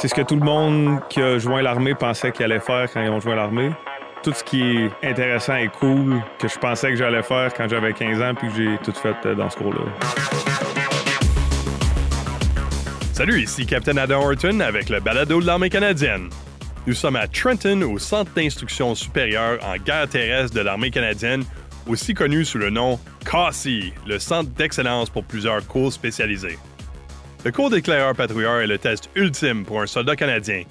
C'est ce que tout le monde qui a joint l'armée pensait qu'il allait faire quand ils ont joint l'armée. Tout ce qui est intéressant et cool que je pensais que j'allais faire quand j'avais 15 ans puis que j'ai tout fait euh, dans ce cours-là. Salut, ici Captain Adam Horton avec le balado de l'armée canadienne. Nous sommes à Trenton, au Centre d'instruction supérieure en guerre terrestre de l'armée canadienne, aussi connu sous le nom CASI, le Centre d'excellence pour plusieurs cours spécialisés. Le cours d'éclaireur patrouilleur est le test ultime pour un soldat canadien.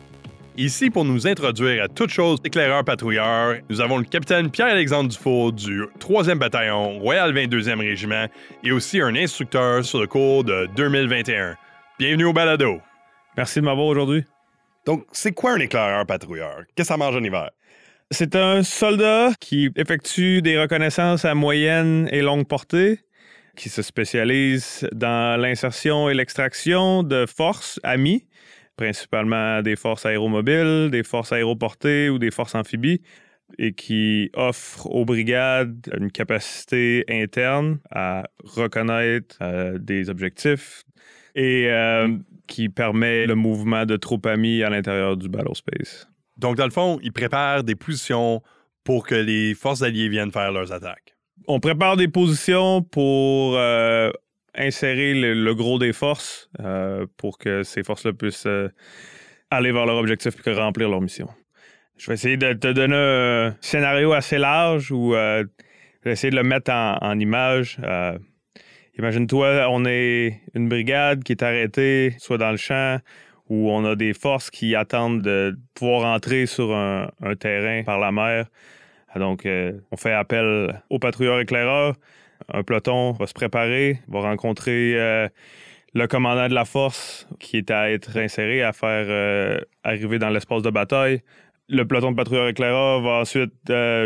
Ici, pour nous introduire à toute chose éclaireur patrouilleur, nous avons le capitaine Pierre-Alexandre Dufour du 3e bataillon Royal 22e Régiment et aussi un instructeur sur le cours de 2021. Bienvenue au balado. Merci de m'avoir aujourd'hui. Donc, c'est quoi un éclaireur patrouilleur? Qu'est-ce que ça mange en hiver? C'est un soldat qui effectue des reconnaissances à moyenne et longue portée, qui se spécialise dans l'insertion et l'extraction de forces amies, principalement des forces aéromobiles, des forces aéroportées ou des forces amphibies, et qui offre aux brigades une capacité interne à reconnaître euh, des objectifs et euh, qui permet le mouvement de troupes amies à l'intérieur du battle space. Donc, dans le fond, ils préparent des positions pour que les forces alliées viennent faire leurs attaques. On prépare des positions pour euh, insérer le, gros des forces euh, pour que ces forces-là puissent euh, aller vers leur objectif et remplir leur mission. Je vais essayer de te donner un scénario assez large où je vais essayer de le mettre en, image. Imagine-toi, on est une brigade qui est arrêtée, soit dans le champ, où on a des forces qui attendent de pouvoir entrer sur un, terrain par la mer. Donc, euh, on fait appel aux patrouilleurs éclaireurs. Un peloton va se préparer, va rencontrer euh, le commandant de la force qui est à être inséré, à faire euh, arriver dans l'espace de bataille. Le peloton de patrouilleurs éclaireurs va ensuite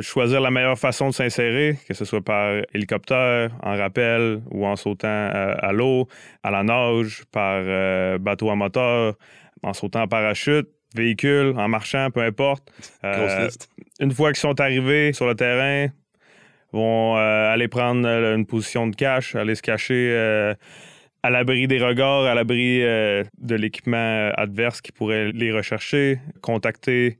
choisir la meilleure façon de s'insérer, que ce soit par hélicoptère, en rappel ou en sautant à l'eau, à la nage, par bateau à moteur, en sautant en parachute, véhicule, en marchant, peu importe. Euh, une fois qu'ils sont arrivés sur le terrain, vont euh, aller prendre euh, une position de cache, aller se cacher à l'abri des regards, à l'abri de l'équipement adverse qui pourrait les rechercher, contacter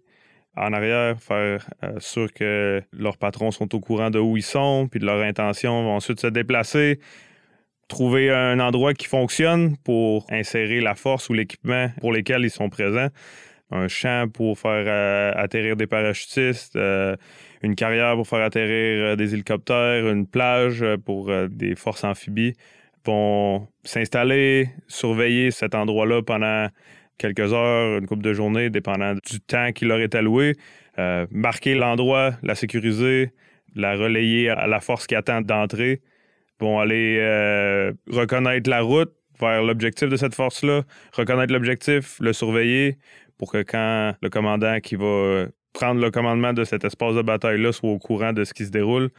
en arrière, faire sûr que leurs patrons sont au courant de où ils sont, puis de leur intention, vont ensuite se déplacer, trouver un endroit qui fonctionne pour insérer la force ou l'équipement pour lesquels ils sont présents. Un champ pour faire euh, atterrir des parachutistes, euh, une carrière pour faire atterrir euh, des hélicoptères, une plage pour des forces amphibies vont s'installer, surveiller cet endroit-là pendant quelques heures, une couple de journées, dépendant du temps qui leur est alloué, marquer l'endroit, la sécuriser, la relayer à la force qui attend d'entrer, vont aller reconnaître la route vers l'objectif de cette force-là, reconnaître l'objectif, le surveiller pour que quand le commandant qui va prendre le commandement de cet espace de bataille-là soit au courant de ce qui se déroule,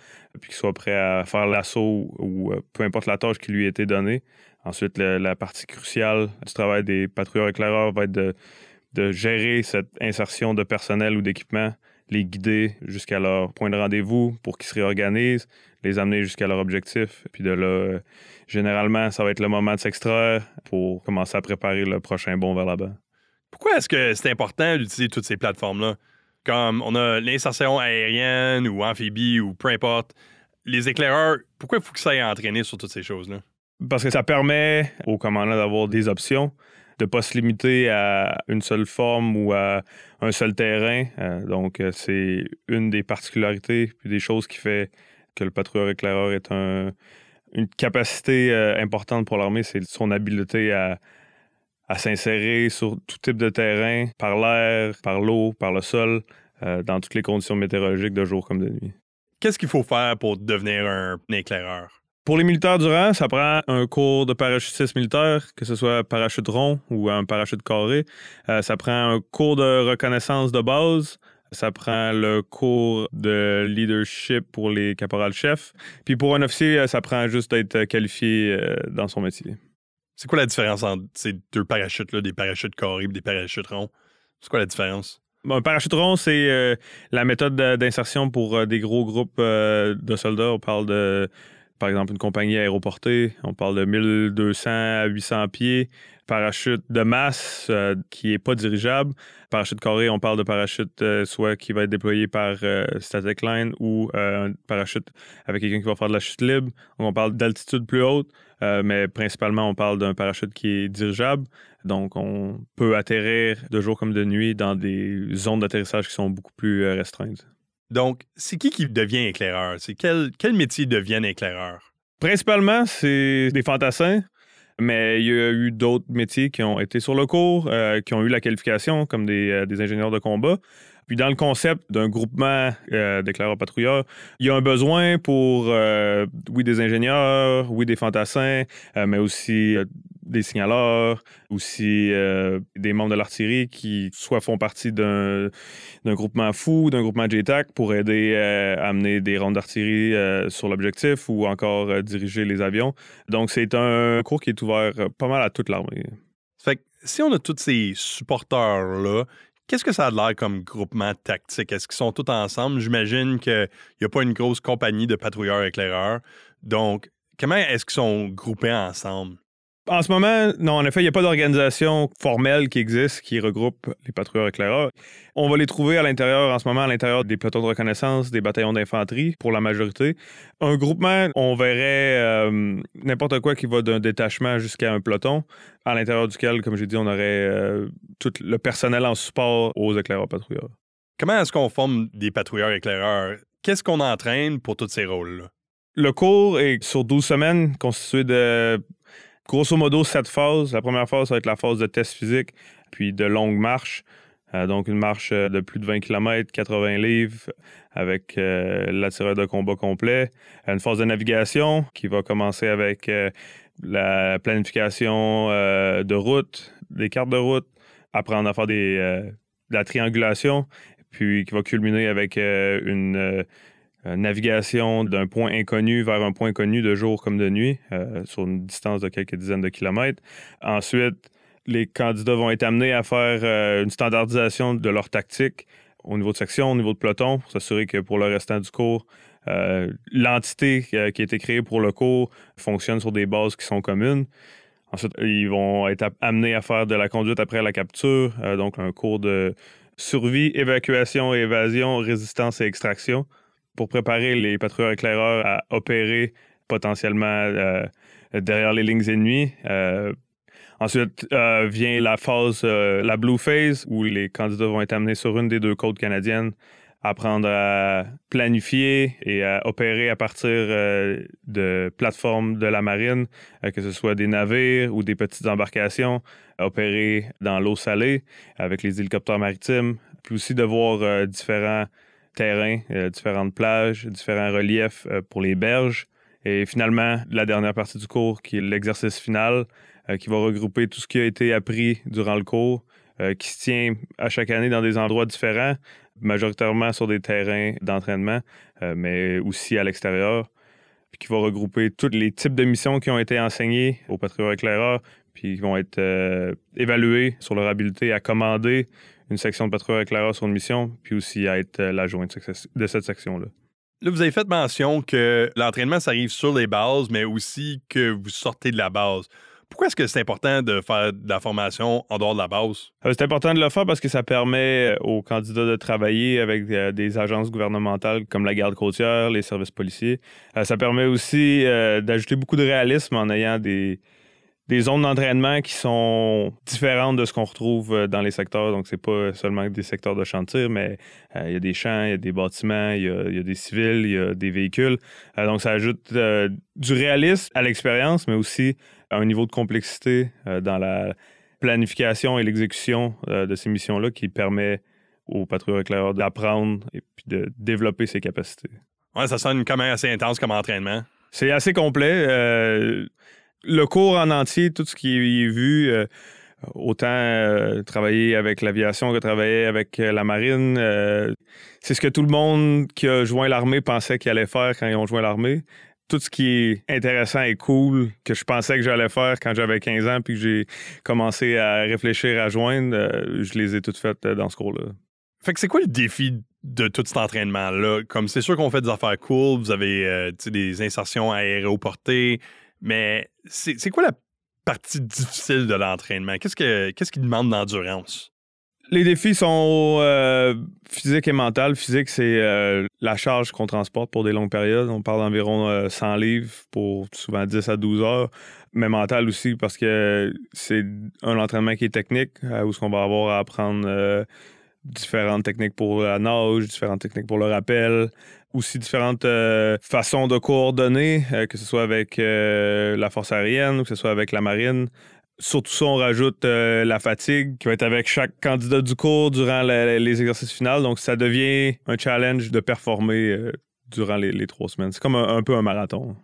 puis qu'il soit prêt à faire l'assaut ou euh, peu importe la tâche qui lui a été donnée. Ensuite, la partie cruciale du travail des patrouilleurs éclaireurs va être de, gérer cette insertion de personnel ou d'équipement, les guider jusqu'à leur point de rendez-vous pour qu'ils se réorganisent, les amener jusqu'à leur objectif. Puis de là, généralement, ça va être le moment de s'extraire pour commencer à préparer le prochain bond vers là-bas. Pourquoi est-ce que c'est important d'utiliser toutes ces plateformes-là? Comme on a l'insertion aérienne ou amphibie ou peu importe, les éclaireurs, pourquoi il faut que ça aille entraîner sur toutes ces choses-là? Parce que ça permet aux commandants d'avoir des options, de ne pas se limiter à une seule forme ou à un seul terrain. Euh, donc, euh, c'est une des particularités puis des choses qui fait que le patrouilleur éclaireur est une capacité euh, importante pour l'armée, c'est son habileté à, s'insérer sur tout type de terrain, par l'air, par l'eau, par le sol, euh, dans toutes les conditions météorologiques de jour comme de nuit. Qu'est-ce qu'il faut faire pour devenir un éclaireur? Pour les militaires du rang, ça prend un cours de parachutisme militaire, que ce soit parachute rond ou un parachute carré. Euh, ça prend un cours de reconnaissance de base, ça prend le cours de leadership pour les caporals-chefs. Puis pour un officier, euh, ça prend juste d'être qualifié dans son métier. C'est quoi la différence entre ces deux parachutes-là, des parachutes carrés et des parachutes ronds? C'est quoi la différence? un parachute rond, c'est euh, la méthode d'insertion pour des gros groupes de soldats. On parle de par exemple, une compagnie aéroportée, on parle de 1200 à 800 pieds. Parachute de masse euh, qui n'est pas dirigeable. Parachute carré, on parle de parachute euh, soit qui va être déployé par euh, Static Line ou un parachute avec quelqu'un qui va faire de la chute libre. Donc, on parle d'altitude plus haute, mais principalement, on parle d'un parachute qui est dirigeable. Donc, on peut atterrir de jour comme de nuit dans des zones d'atterrissage qui sont beaucoup plus restreintes. Donc, c'est qui qui devient éclaireur? C'est quel, quel métier devient éclaireur? Principalement, c'est des fantassins, mais il y a eu d'autres métiers qui ont été sur le cours, euh, qui ont eu la qualification, comme des, euh, des ingénieurs de combat. Puis dans le concept d'un groupement euh, d'éclaireurs patrouilleurs, il y a un besoin pour, oui, des ingénieurs, oui, des fantassins, mais aussi des signaleurs, aussi euh, des membres de l'artillerie qui soit font partie d'un groupement fou, d'un groupement JTAC pour aider euh, à amener des rondes d'artillerie euh, sur l'objectif ou encore diriger les avions. Donc, c'est un cours qui est ouvert pas mal à toute l'armée. Fait que si on a tous ces supporters-là, Qu'est-ce que ça a l'air comme groupement tactique? Est-ce qu'ils sont tous ensemble? J'imagine qu'il n'y a pas une grosse compagnie de patrouilleurs éclaireurs. Donc, comment est-ce qu'ils sont groupés ensemble? En ce moment, non, en effet, il n'y a pas d'organisation formelle qui existe qui regroupe les patrouilleurs éclaireurs. On va les trouver à l'intérieur, en ce moment, à l'intérieur des pelotons de reconnaissance, des bataillons d'infanterie, pour la majorité. Un groupement, on verrait euh, n'importe quoi qui va d'un détachement jusqu'à un peloton, à l'intérieur duquel, comme j'ai dit, on aurait euh, tout le personnel en support aux éclaireurs patrouilleurs. Comment est-ce qu'on forme des patrouilleurs éclaireurs? Qu'est-ce qu'on entraîne pour tous ces rôles-là? Le cours est sur 12 semaines, constitué de Grosso modo, sept phases. La première phase, ça va être la phase de test physique, puis de longue marche. Euh, donc, une marche euh, de plus de 20 km, 80 livres, avec euh, l'attireur de combat complet. Une phase de navigation qui va commencer avec la planification de route, des cartes de route, apprendre à faire des, de la triangulation, puis qui va culminer avec une euh, navigation d'un point inconnu vers un point connu de jour comme de nuit, euh, sur une distance de quelques dizaines de kilomètres. Ensuite, les candidats vont être amenés à faire euh, une standardisation de leur tactique au niveau de section, au niveau de peloton, pour s'assurer que pour le restant du cours, l'entité qui a été créée pour le cours fonctionne sur des bases qui sont communes. Ensuite, ils vont être amenés à faire de la conduite après la capture, donc un cours de survie, évacuation, évasion, résistance et extraction pour préparer les patrouilleurs éclaireurs à opérer potentiellement euh, derrière les lignes ennemies. Euh, ensuite euh, vient la phase, la blue phase, où les candidats vont être amenés sur une des deux côtes canadiennes, apprendre à planifier et à opérer à partir de plateformes de la marine, que ce soit des navires ou des petites embarcations, opérer dans l'eau salée avec les hélicoptères maritimes, puis aussi de voir différents terrains, euh, différentes plages, différents reliefs euh, pour les berges. Et finalement, la dernière partie du cours, qui est l'exercice final, euh, qui va regrouper tout ce qui a été appris durant le cours, qui se tient à chaque année dans des endroits différents, majoritairement sur des terrains d'entraînement, mais aussi à l'extérieur, puis qui va regrouper tous les types de missions qui ont été enseignées aux patrouilleurs éclaireurs, puis qui vont être évalués sur leur habileté à commander une section de patrouille éclaireur sur une mission, puis aussi à être euh, l'adjoint de cette section-là. Là, vous avez fait mention que l'entraînement, ça arrive sur les bases, mais aussi que vous sortez de la base. Pourquoi est-ce que c'est important de faire de la formation en dehors de la base? Euh, c'est important de le faire parce que ça permet euh, aux candidats de travailler avec des agences gouvernementales comme la garde côtière, les services policiers. Ça permet aussi d'ajouter beaucoup de réalisme en ayant des, des zones d'entraînement qui sont différentes de ce qu'on retrouve euh, dans les secteurs. Donc, c'est pas seulement des secteurs de chantier, mais euh, il y a des champs, il y a des bâtiments, il y a, des civils, il y a des véhicules. Euh, donc, ça ajoute du réalisme à l'expérience, mais aussi un niveau de complexité dans la planification et l'exécution de ces missions-là qui permet aux patrouilleurs éclaireurs d'apprendre et puis de développer ses capacités. Ouais, ça sonne quand même assez intense comme entraînement. C'est assez complet le cours en entier, tout ce qui est vu, euh, autant euh, travailler avec l'aviation que travailler avec euh, la marine, c'est ce que tout le monde qui a joint l'armée pensait qu'il allait faire quand ils ont joint l'armée. Tout ce qui est intéressant et cool que je pensais que j'allais faire quand j'avais 15 ans puis que j'ai commencé à réfléchir à joindre, je les ai toutes faites dans ce cours-là. Fait que c'est quoi le défi de tout cet entraînement-là? Comme c'est sûr qu'on fait des affaires cool, vous avez des insertions aéroportées, mais c'est quoi la partie difficile de l'entraînement? Qu'est-ce, que, qu'est-ce qui demande d'endurance? Les défis sont euh, physiques et mentaux. Physique, c'est euh, la charge qu'on transporte pour des longues périodes. On parle d'environ 100 livres pour souvent 10 à 12 heures. Mais mental aussi, parce que c'est un entraînement qui est technique, où ce qu'on va avoir à apprendre différentes techniques pour la nage, différentes techniques pour le rappel, aussi différentes euh, façons de coordonner, euh, que ce soit avec euh, la force aérienne ou que ce soit avec la marine. Surtout ça, on rajoute la fatigue qui va être avec chaque candidat du cours durant les exercices finaux. Donc, ça devient un challenge de performer durant les, trois semaines. C'est comme un, peu un marathon.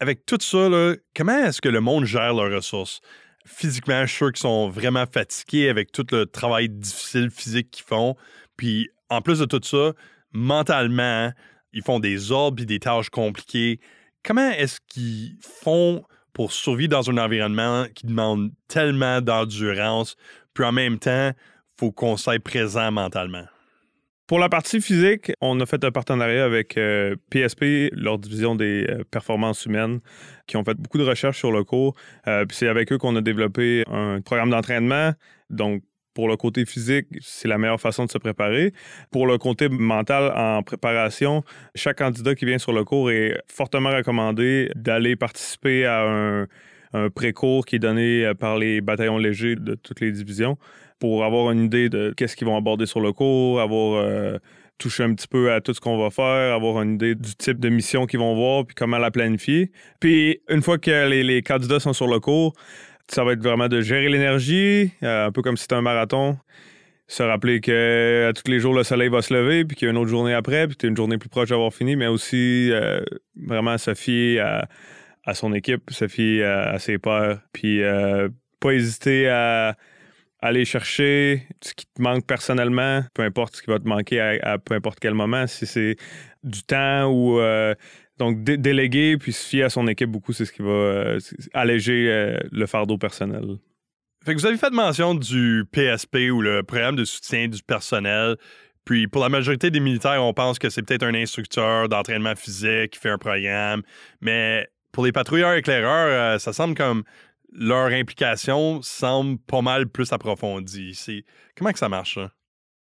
Avec tout ça, comment est-ce que le monde gère leurs ressources? physiquement, je suis sûr qu'ils sont vraiment fatigués avec tout le travail difficile physique qu'ils font. Puis en plus de tout ça, mentalement, ils font des ordres et des tâches compliquées. Comment est-ce qu'ils font pour survivre dans un environnement qui demande tellement d'endurance, puis en même temps, faut qu'on soit présent mentalement? Pour la partie physique, on a fait un partenariat avec PSP, euh, leur division des euh, performances humaines, qui ont fait beaucoup de recherches sur le cours. Euh, c'est avec eux qu'on a développé un programme d'entraînement. Pour le côté physique, c'est la meilleure façon de se préparer. Pour le côté mental en préparation, chaque candidat qui vient sur le cours est fortement recommandé d'aller participer à un, pré-cours qui est donné par les bataillons légers de toutes les divisions pour avoir une idée de qu'est-ce qu'ils vont aborder sur le cours, avoir euh, touché un petit peu à tout ce qu'on va faire, avoir une idée du type de mission qu'ils vont voir, puis comment la planifier. Puis une fois que les, candidats sont sur le cours, ça va être vraiment de gérer l'énergie, euh, un peu comme si c'était un marathon. Se rappeler que à tous les jours, le soleil va se lever, puis qu'il y a une autre journée après, puis une journée plus proche d'avoir fini, mais aussi euh, vraiment se fier à, son équipe, se fier à, ses pairs, puis pas hésiter à aller chercher ce qui te manque personnellement, peu importe ce qui va te manquer à, peu importe quel moment, si c'est du temps ou euh, donc déléguer puis se fier à son équipe beaucoup, c'est ce qui va euh, alléger euh, le fardeau personnel. Fait que vous avez fait mention du PSP ou le programme de soutien du personnel. Puis pour la majorité des militaires, on pense que c'est peut-être un instructeur d'entraînement physique qui fait un programme. Mais pour les patrouilleurs éclaireurs, ça semble comme leur implication semble pas mal plus approfondie. Comment que ça marche ça?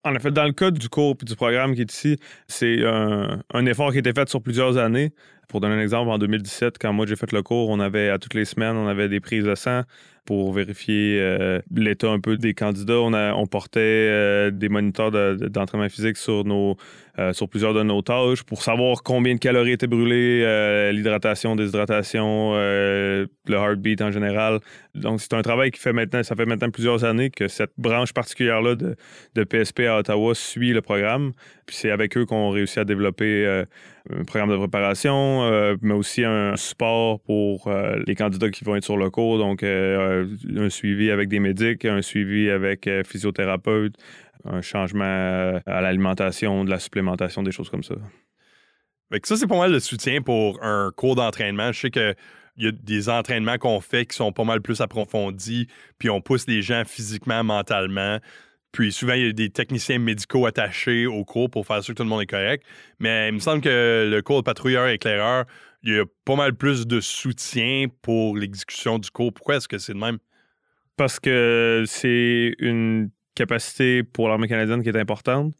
En effet, dans le cas du cours et du programme qui est ici, c'est un, un, effort qui a été fait sur plusieurs années. Pour donner un exemple, en 2017, quand moi j'ai fait le cours, on avait à toutes les semaines, on avait des prises de sang pour vérifier euh, l'état un peu des candidats. On, portait euh, des moniteurs d'entraînement physique euh, sur plusieurs de nos tâches pour savoir combien de calories étaient brûlées, l'hydratation, déshydratation, le heartbeat en général. Donc c'est un travail qui fait maintenant, ça fait maintenant plusieurs années que cette branche particulière-là de PSP à Ottawa suit le programme. Puis c'est avec eux qu'on réussit à développer un programme de préparation, euh, mais aussi un support pour euh, les candidats qui vont être sur le cours. Donc, euh, un suivi avec des médics, un suivi avec physiothérapeute, un changement à l'alimentation, de la supplémentation, des choses comme ça. ça, c'est pas mal de soutien pour un cours d'entraînement. Je sais que il y a des entraînements qu'on fait qui sont pas mal plus approfondis, puis on pousse les gens physiquement, mentalement. Puis souvent, il y a des techniciens médicaux attachés au cours pour faire sûr que tout le monde est correct. Mais il me semble que le cours de patrouilleur-éclaireur, il y a pas mal plus de soutien pour l'exécution du cours. Pourquoi est-ce que c'est de même? Parce que c'est une capacité pour l'armée canadienne qui est importante.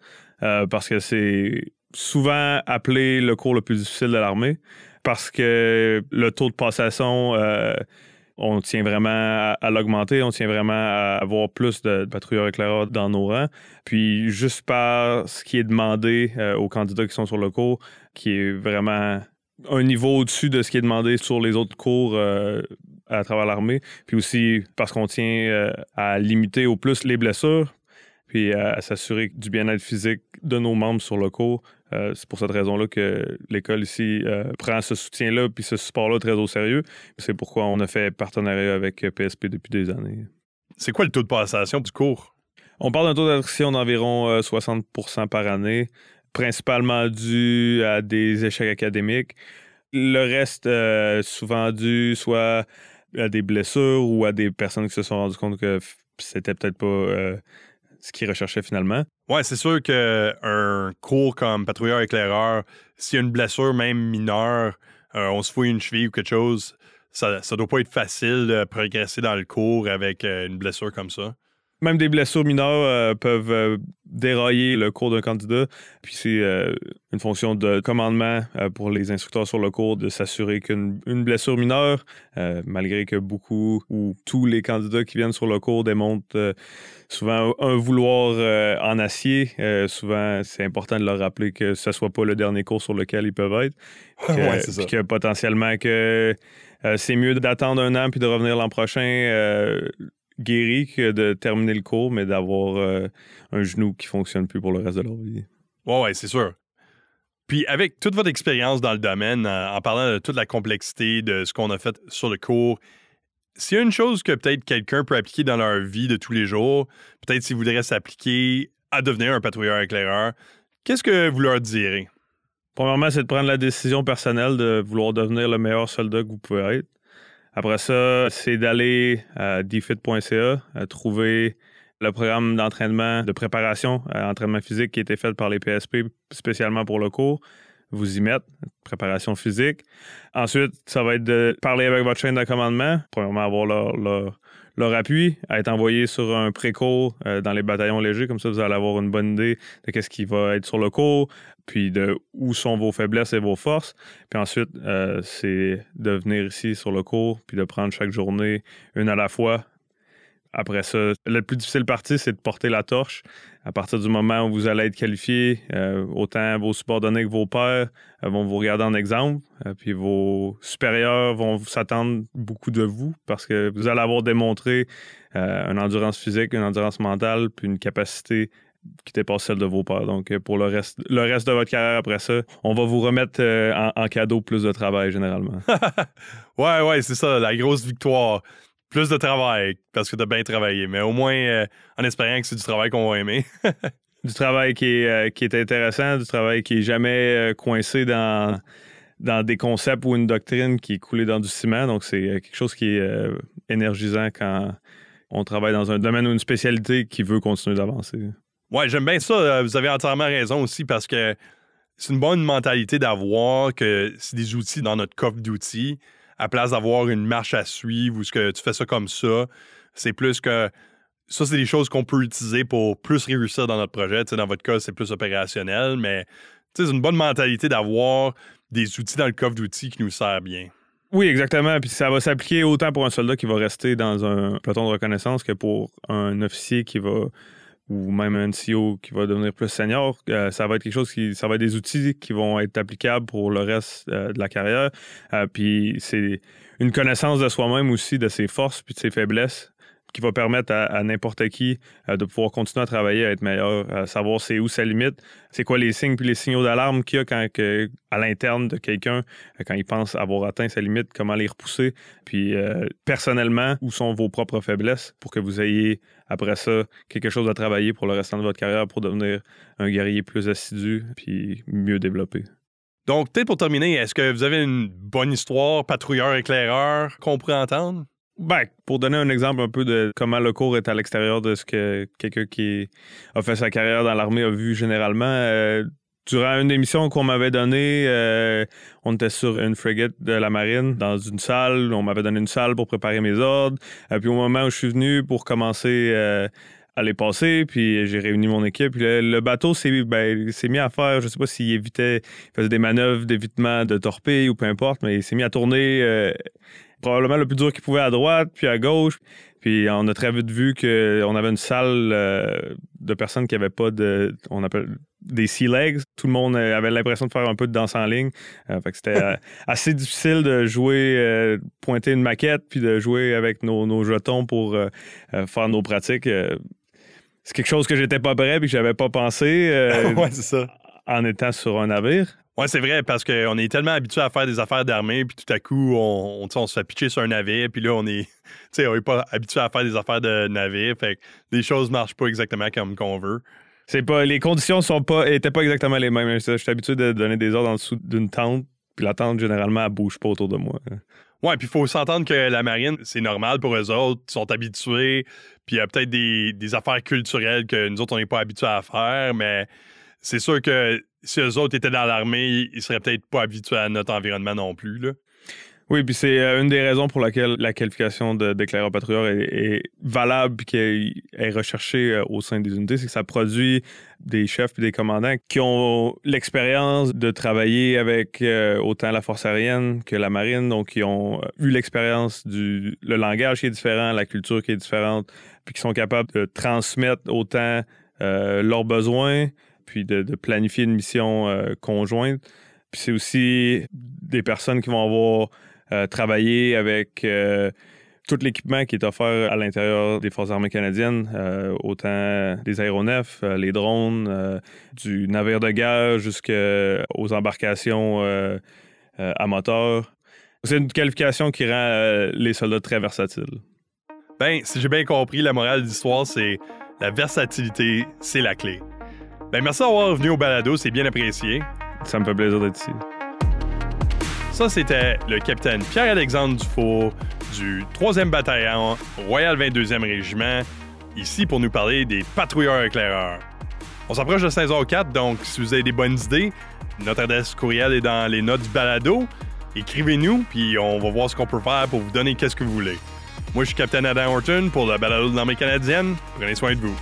Euh, parce que c'est souvent appelé le cours le plus difficile de l'armée. Parce que le taux de passation. Euh, on tient vraiment à, l'augmenter, on tient vraiment à avoir plus de, patrouilleurs éclaireurs dans nos rangs. Puis juste par ce qui est demandé euh, aux candidats qui sont sur le cours, qui est vraiment un niveau au-dessus de ce qui est demandé sur les autres cours euh, à travers l'armée. Puis aussi parce qu'on tient euh, à limiter au plus les blessures, puis à s'assurer du bien-être physique de nos membres sur le cours. Euh, c'est pour cette raison-là que l'école ici euh, prend ce soutien-là puis ce support-là très au sérieux. C'est pourquoi on a fait partenariat avec PSP depuis des années. C'est quoi le taux de passation du cours? On parle d'un taux d'attrition d'environ 60% euh, par année, principalement dû à des échecs académiques. Le reste, souvent dû soit à des blessures ou à des personnes qui se sont rendues compte que c'était peut-être pas ce qu'ils recherchaient finalement. Ouais, c'est sûr qu'un cours comme patrouilleur-éclaireur, s'il y a une blessure même mineure, euh, on se fouille une cheville ou quelque chose, ça, ça doit pas être facile de progresser dans le cours avec euh, une blessure comme ça. Même des blessures mineures euh, peuvent euh, dérailler le cours d'un candidat. Puis c'est euh, une fonction de commandement pour les instructeurs sur le cours de s'assurer qu'une une blessure mineure, malgré que beaucoup ou tous les candidats qui viennent sur le cours démontrent souvent un vouloir en acier, souvent c'est important de leur rappeler que ce soit pas le dernier cours sur lequel ils peuvent être. Puis que, Ouais, ça. puis que potentiellement que c'est mieux d'attendre un an puis de revenir l'an prochain guéri que de terminer le cours, mais d'avoir euh, un genou qui fonctionne plus pour le reste de leur vie. Ouais, ouais, c'est sûr. Puis avec toute votre expérience dans le domaine, en, en parlant de toute la complexité de ce qu'on a fait sur le cours, s'il y a une chose que peut-être quelqu'un peut appliquer dans leur vie de tous les jours, peut-être s'ils voudraient s'appliquer à devenir un patrouilleur éclaireur, qu'est-ce que vous leur direz? Premièrement, c'est de prendre la décision personnelle de vouloir devenir le meilleur soldat que vous pouvez être. Après ça, c'est d'aller à dfit.ca, trouver le programme d'entraînement, de préparation à entraînement physique qui a été fait par les PSP spécialement pour le cours. Vous y mettre, préparation physique. Ensuite, ça va être de parler avec votre chaîne de commandement. Premièrement, avoir leur, leur, leur appui, à être envoyé sur un pré-cours euh, dans les bataillons légers. Comme ça, vous allez avoir une bonne idée de qu'est-ce qui va être sur le cours, puis de où sont vos faiblesses et vos forces. Puis ensuite, euh, c'est de venir ici sur le cours, puis de prendre chaque journée une à la fois. Après ça, le plus difficile partie, c'est de porter la torche. À partir du moment où vous allez être qualifié, euh, autant vos subordonnés que vos pairs euh, vont vous regarder en exemple, euh, puis vos supérieurs vont s'attendre beaucoup de vous parce que vous allez avoir démontré euh, une endurance physique, une endurance mentale, puis une capacité qui dépasse celle de vos pairs. Donc, pour le reste, de votre carrière après ça, on va vous remettre en, en cadeau plus de travail généralement. ouais, ouais, c'est ça, la grosse victoire. Plus de travail, parce que t'as bien travaillé, mais au moins euh, en espérant que c'est du travail qu'on va aimer. du travail qui est, euh, qui est intéressant, du travail qui est jamais euh, coincé dans, dans des concepts ou une doctrine qui est coulée dans du ciment. Donc, c'est quelque chose qui est énergisant quand on travaille dans un domaine ou une spécialité qui veut continuer d'avancer. Ouais, j'aime bien ça. Vous avez entièrement raison aussi parce que c'est une bonne mentalité d'avoir que c'est des outils dans notre coffre d'outils à place d'avoir une marche à suivre ou ce que tu fais ça comme ça. C'est plus que ça, c'est des choses qu'on peut utiliser pour plus réussir dans notre projet. Dans votre cas, c'est plus opérationnel, mais c'est une bonne mentalité d'avoir des outils dans le coffre d'outils qui nous servent bien. Oui, exactement. Puis ça va s'appliquer autant pour un soldat qui va rester dans un peloton de reconnaissance que pour un officier qui va ou même un CEO qui va devenir plus senior, euh, ça va être quelque chose qui, ça va être des outils qui vont être applicables pour le reste euh, de la carrière. Euh, puis c'est une connaissance de soi-même aussi, de ses forces puis de ses faiblesses qui va permettre à, n'importe qui euh, de pouvoir continuer à travailler, à être meilleur, à savoir c'est où sa limite, c'est quoi les signes puis les signaux d'alarme qu'il y a à l'interne de quelqu'un, euh, quand il pense avoir atteint sa limite, comment les repousser, puis euh, personnellement, où sont vos propres faiblesses pour que vous ayez après ça quelque chose à travailler pour le restant de votre carrière pour devenir un guerrier plus assidu puis mieux développé. Donc, peut-être pour terminer, est-ce que vous avez une bonne histoire, patrouilleur-éclaireur, qu'on pourrait entendre? Ben, pour donner un exemple un peu de comment le cours est à l'extérieur de ce que quelqu'un qui a fait sa carrière dans l'armée a vu généralement, euh, durant une émission qu'on m'avait donnée, euh, on était sur une frégate de la marine dans une salle. On m'avait donné une salle pour préparer mes ordres. Euh, puis au moment où je suis venu pour commencer euh, à les passer, puis j'ai réuni mon équipe. Puis le, bateau s'est ben, s'est mis à faire, je sais pas s'il évitait, il faisait des manœuvres d'évitement de torpilles ou peu importe, mais il s'est mis à tourner probablement le plus dur qu'il pouvait à droite, puis à gauche. Puis on a très vite vu qu'on avait une salle euh, de personnes qui n'avaient pas de. On appelle des sea legs. Tout le monde avait l'impression de faire un peu de danse en ligne. Euh, fait que c'était euh, assez difficile de jouer, euh, pointer une maquette, puis de jouer avec nos, nos jetons pour faire nos pratiques. C'est quelque chose que j'étais pas prêt puis que j'avais pas pensé ouais, c'est ça. en étant sur un navire. Ouais, c'est vrai, parce qu'on est tellement habitué à faire des affaires d'armée, puis tout à coup, on, se fait pitcher sur un navire, puis là, on est, tu sais, on est pas habitué à faire des affaires de navire, fait que les choses marchent pas exactement comme qu'on veut. C'est pas les conditions sont pas étaient pas exactement les mêmes. Je suis habitué de donner des ordres en dessous d'une tente, puis la tente généralement elle bouge pas autour de moi. Ouais, puis il faut s'entendre que la marine, c'est normal pour eux autres, ils sont habitués, puis il y a peut-être des, des, affaires culturelles que nous autres, on n'est pas habitués à faire, mais c'est sûr que si eux autres étaient dans l'armée, ils seraient peut-être pas habitués à notre environnement non plus. Là. Oui, puis c'est euh, une des raisons pour laquelle la qualification de déclareur patrouilleur est, valable et est, recherchée euh, au sein des unités, c'est que ça produit des chefs et des commandants qui ont l'expérience de travailler avec euh, autant la force aérienne que la marine, donc qui ont eu l'expérience du le langage qui est différent, la culture qui est différente, puis qui sont capables de transmettre autant leurs besoins, puis de, planifier une mission conjointe. Puis c'est aussi des personnes qui vont avoir euh, travailler avec euh, tout l'équipement qui est offert à l'intérieur des Forces armées canadiennes, euh, autant des aéronefs, les drones, du navire de guerre jusqu'aux embarcations à moteur. C'est une qualification qui rend les soldats très versatiles. Ben, si j'ai bien compris, la morale de l'histoire, c'est la versatilité, c'est la clé. Ben, merci d'avoir venu au balado, c'est bien apprécié. Ça me fait plaisir d'être ici. Ça, c'était le capitaine Pierre-Alexandre Dufour du 3e bataillon Royal 22e Régiment, ici pour nous parler des patrouilleurs éclaireurs. On s'approche de 5 4 donc si vous avez des bonnes idées, notre adresse courriel est dans les notes du balado. Écrivez-nous, puis on va voir ce qu'on peut faire pour vous donner qu'est-ce que vous voulez. Moi, je suis capitaine Adam Horton pour le balado de l'armée canadienne. Prenez soin de vous.